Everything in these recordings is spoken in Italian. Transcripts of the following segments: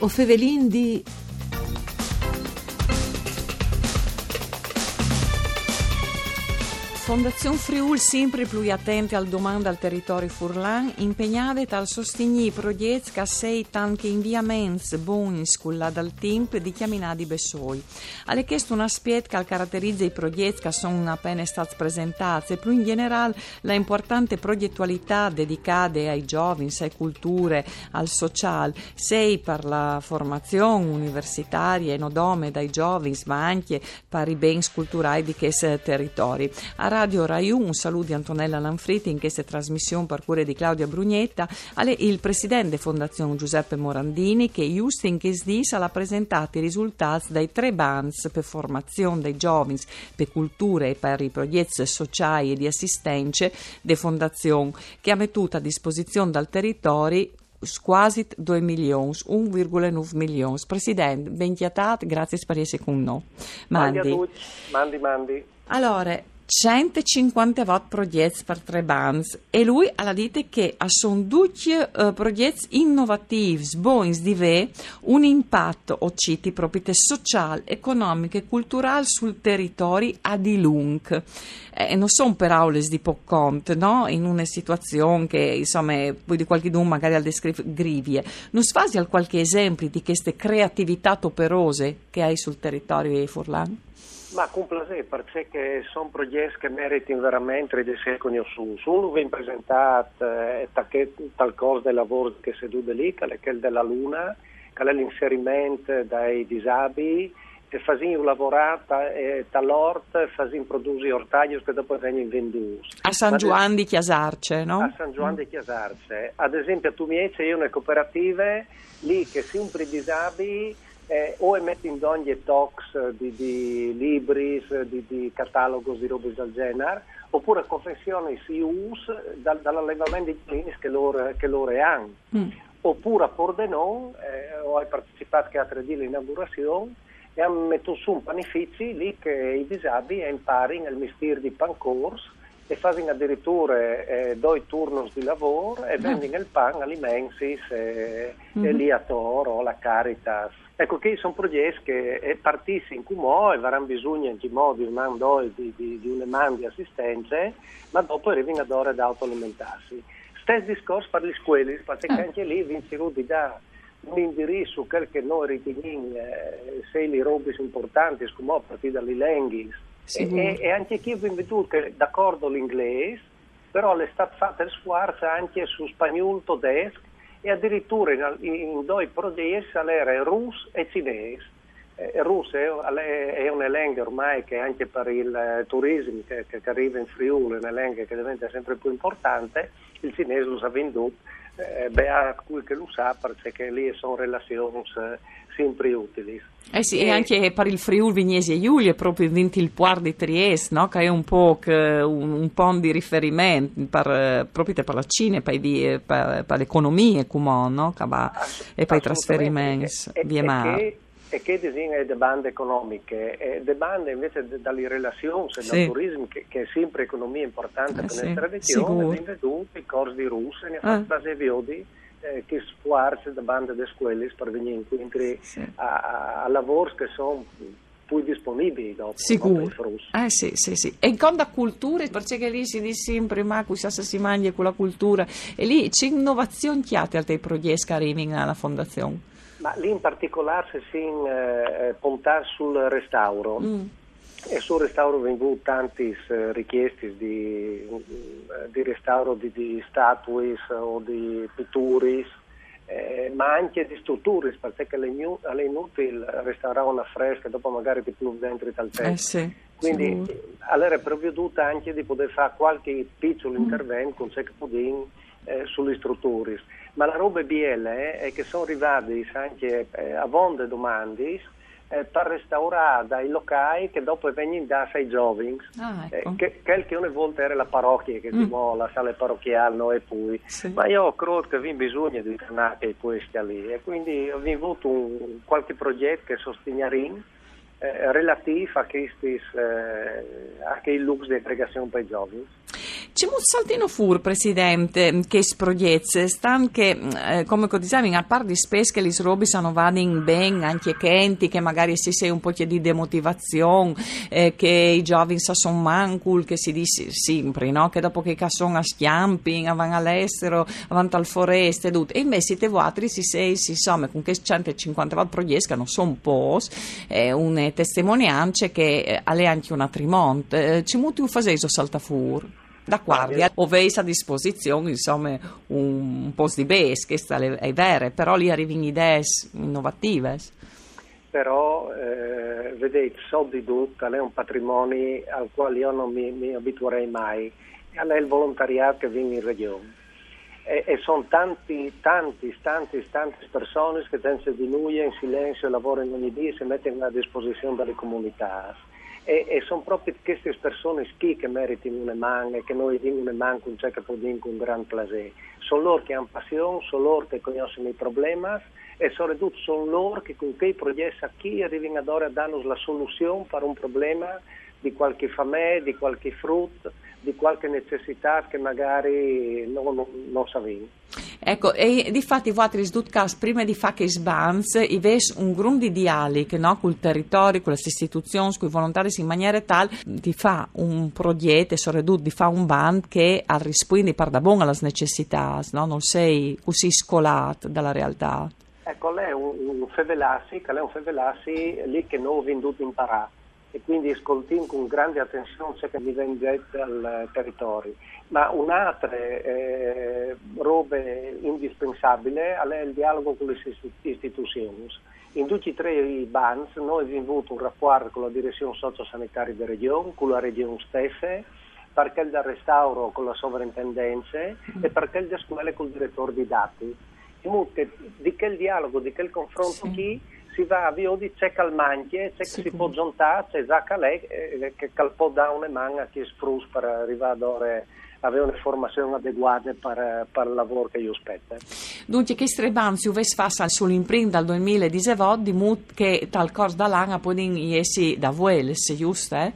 O Fevelin di Fondazione Friul sempre più attente al domanda al territorio furlan, impegnate al sostegno i progetti che sei tanti inviamenti buoni sculla dal tempo di chiaminati Bessoi. Alle chiesto un aspetto che caratterizza i progetti che sono appena stati presentati e più in generale la importante progettualità dedicata ai giovani, alle culture, al sociale, sei per la formazione universitaria e nodome dai giovani, ma anche per i beni culturali di questi territori. A Radio Rai 1, un saluto di Antonella Lanfriti in questa trasmissione per cure di Claudia Brugnetta, il presidente Fondazione Giuseppe Morandini che giusto in che dis ha presentato i risultati dai tre bands per formazione dei giovani, per culture e per i progetti sociali e di assistenza de Fondazione che ha mettuto a disposizione dal territorio quasi 2 milioni, 1,9 milioni. Presidente, ben chiatate, grazie per essere con noi. Mandi, mandi, mandi. Allora, 150 watt progetti per tre bands e lui ha detto che sono due uh, progetti innovativi, buoni di ve, un impatto o citi proprietà sociale, economica e culturale sul territorio a di lung. Eh, non sono per aule di poccont, no? In una situazione che, insomma, poi di qualche dun magari al descrivere grivie. Non sfasi al qualche esempio di queste creatività operose che hai sul territorio di Furlan? Ma con piacere, perché sono progetti che meritano veramente di essere conosciuti. Uno viene presentato è eh, tal cosa del lavoro che si deve lì, che è quello della Luna, che è l'inserimento dei disabili, e facciamo lavorare eh, tal'ort, facciamo produrre ortaggi che dopo vengono venduti. A San Giovanni di Chiasarce, no? A San Giovanni di Chiasarce. Ad esempio a Tumiece io una cooperative lì che sempre i disabili eh, o emettendo ogni talks di, di libri, di, di cataloghi, di robe del genere, oppure confessioni si us dal, dall'allevamento di clinici che loro, che loro hanno. Mm. Oppure a Pordenon, eh, ho partecipato che a tre all'inaugurazione, e hanno messo su un panificio lì che i disabili imparino il mestiere di pancors e fanno addirittura eh, due turni di lavoro e mm. vendono il pan all'Imensis e, mm-hmm. lì a Toro, la Caritas. Ecco che sono progetti che partissero in Cumò e avranno bisogno in modi di, di, di una man di assistenza, ma dopo arrivano ad ore ad autoalimentarsi. Stesso discorso per le scuole, perché ah. anche lì vincerò di dare un indirizzo quel che noi riteniamo eh, se le robe importanti, come a partire dalle lingue, e, e, anche chi vi veduto che d'accordo l'inglese, però le state fatte sforzo anche su spagnolo, tedesco e addirittura in, in due progetti era russo e cinese. Eh, russo è, è una lingua ormai che anche per il eh, turismo che, che, arriva in Friuli è una lingua che diventa sempre più importante, il cinese lo sa venduto, eh, beh, a cui che lo sa perché lì sono relazioni eh, sempre utili. Eh sì, e, e anche per il Friuli Vignesi e Giulia, proprio il Puar di Trieste, no? che è un po' un, un po' di riferimento per, proprio per la Cina, per, per, per l'economia, come, no? va, e per i trasferimenti via mare. E che disegna le bande economiche? E le bande invece dalle relazioni sì. dal turismo, che, che, è sempre economia importante eh per sì. la tradizione, vengono veduti i corsi di russe, ne ha fatto eh eh, che sfuarsi da bande di scuole per venire incontri sì. a, a, a lavori che sono più disponibili dopo. Sicuro. Eh sì, sì, sì. E con la cultura, perché lì si dice sempre, ma qui si mangia con la cultura, e lì c'è innovazione chiate al progetti che arrivano alla fondazione? Ma lì in particolare si eh, puntare sul restauro. Mm. E sul restauro vengono tanti eh, richieste di, eh, di, restauro di, di statue o di pitture, eh, ma anche di strutture, perché è inutile restaurare una fresca dopo magari ti più dentro dal tempo. Eh sì, Quindi allora è preveduta anche di poter fare qualche piccolo mm. intervento con check pudding eh, sulle strutture. Ma la roba bella è che sono arrivati anche eh, a vonde domande eh, per restaurare dai locali che dopo vengono dati ai giovani, ah, ecco. eh, che, che, una volta era la parrocchia, che mm. la sala parrocchiale no, e poi, sì. ma io credo che vi bisogna di tornare a questi lì e quindi ho avuto un, qualche progetto che sosteniamo eh, relativo a questi eh, a che lux di aggregazione per i giovani. C'è un saltino fur, Presidente, che sprogliezze, stan che, eh, come dicevi, a parte di spes che li robi sono vadin ben, anche kenti, che magari si sei un po' di demotivazione, eh, che i giovani sono mancul, che si dice sempre, no? Che dopo che sono a schiampi, vanno all'estero, avanti al foreste, tutto. E invece te vuotri si sei, si insomma, con che 150 volte proiesca, non sono un po', eh, un testimonianze che eh, alle anche una trimonte. Eh, ci muti un faseso saltafur da guardia o veis a disposizione insomma un, un posto di base che è vero però lì arrivano idee innovative però eh, vedete so di tutto è un patrimonio al quale io non mi, mi abituerei mai è il volontariato che viene in regione. E, e sono tanti, tanti, tanti, tante persone che senza di noi in silenzio lavorano ogni giorno e si mettono a disposizione delle comunità e, e sono proprio queste persone qui che meritano una mano e che noi diamo una mano con ciò che può dire con gran piacere. Sono loro che hanno passione, sono loro che conoscono i problemi e soprattutto sono loro che con quei progetti qui arrivano ad ora a darci la soluzione per un problema di qualche famiglia, di qualche frutto, di qualche necessità che magari non, non, non sapevamo. Ecco, e di fatti vostri sdutcas prima di fare che sbans, i ves un grum di dialogo no, con il territorio, con le istituzioni, con i volontari in maniera tale di fare un progetto, soprattutto di fare un band che risponde per da buono alle necessità, no? non sei così scolato dalla realtà. Ecco, lei è un, un fevelassi, che lei è un fevelassi lì che noi ho venduto imparare e quindi ascoltiamo con grande attenzione ciò che viene detto al territorio. Ma un'altra eh, roba indispensabile è il dialogo con le istituzioni. In tutti e tre i BANS noi abbiamo avuto un rapporto con la direzione sociosanitaria della regione, con la regione stessa, perché il restauro con la sovrintendenza mm. e perché il scuole con il direttore di dati. di quel dialogo, di quel confronto sì. chi si va a Viodi, c'è Calmanchie, c'è che si può giuntare, c'è Zacalè eh, che può dare una mano a chi sfrus per arrivare ad ore avere una formazione adeguata per, per, il lavoro che io aspetto. Dunque, che strebanzi uvesse fatto sull'imprint dal 2019 di mut che tal corso da lana può essere da voi, se giusto, eh?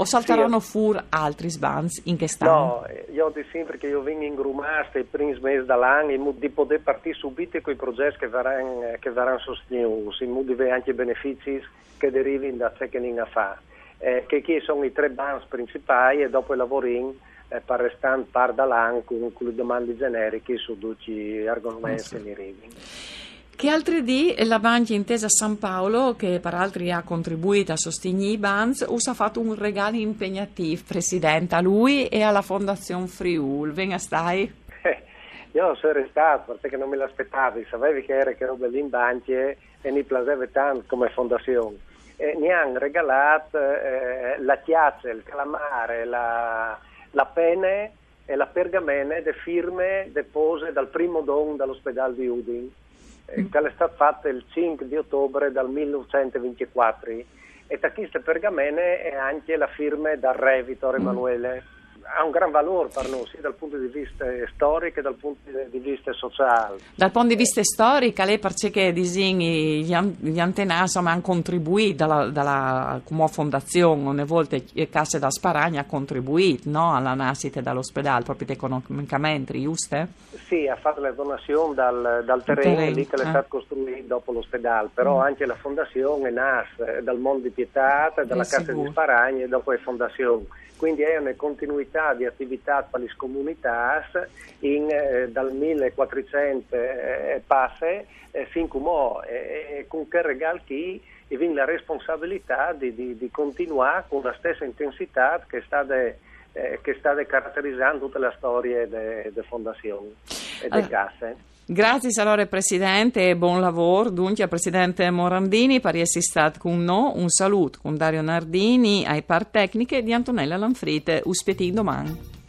O salteranno sì. fur altri sbans in che stanno? No, io dico sempre che io vengo ingrumato i primi mesi dell'anno di poter partire subito con i progetti che verranno, che verranno sostenuti, in modo anche i benefici che derivano da ciò che ne fa. Eh, che qui sono i tre bans principali e dopo i lavori eh, per restare par dall'anno con, con le domande generiche su tutti gli argomenti che ne arrivano. Che altri di la Banca Intesa San Paolo, che per altri ha contribuito a sostenere i Banz, us ha fatto un regalo impegnativo, Presidente, a lui e alla Fondazione Friul. Venga, stai? Eh, io sono restato perché non me l'aspettavo, sapevi che era che roba in banche e mi piaceva tanto come fondazione. E mi hanno regalato eh, la chiazza, il calamare, la, la penne e la pergamene de firme depose dal primo don dall'ospedale di Udin eh, che è stata fatta il 5 di ottobre del 1924 e da queste pergamene è anche la firma del re Vittorio. Emanuele ha un gran valore per noi, sia dal punto di vista storico che dal punto di vista sociale. Dal punto di vista storico, lei perché disegni gli, antenati hanno contribuito dalla, dalla, come fondazione, una volta Casse da Sparagna ha contribuito no, alla nascita dell'ospedale, proprio economicamente, giusto? Sì, ha fatto la donazione dal, dal terreno, terreno lì che eh. è stato costruito dopo l'ospedale, però mm. anche la fondazione nasce dal mondo di pietà, dalla Cassa di Sparagna e dopo è fondazione quindi è una continuità di attività per le comunità in, eh, dal 1400 eh, passe eh, fin a e, con che regal chi e viene la responsabilità di, di, di, continuare con la stessa intensità che sta de, eh, che sta caratterizzando tutte le storie delle fondazioni e delle allora. casse. Grazie allora Presidente e buon lavoro. Dunque Presidente Morandini per essere stato con noi. Un saluto con Dario Nardini ai par tecniche di Antonella Lanfrite. Uspetì domani.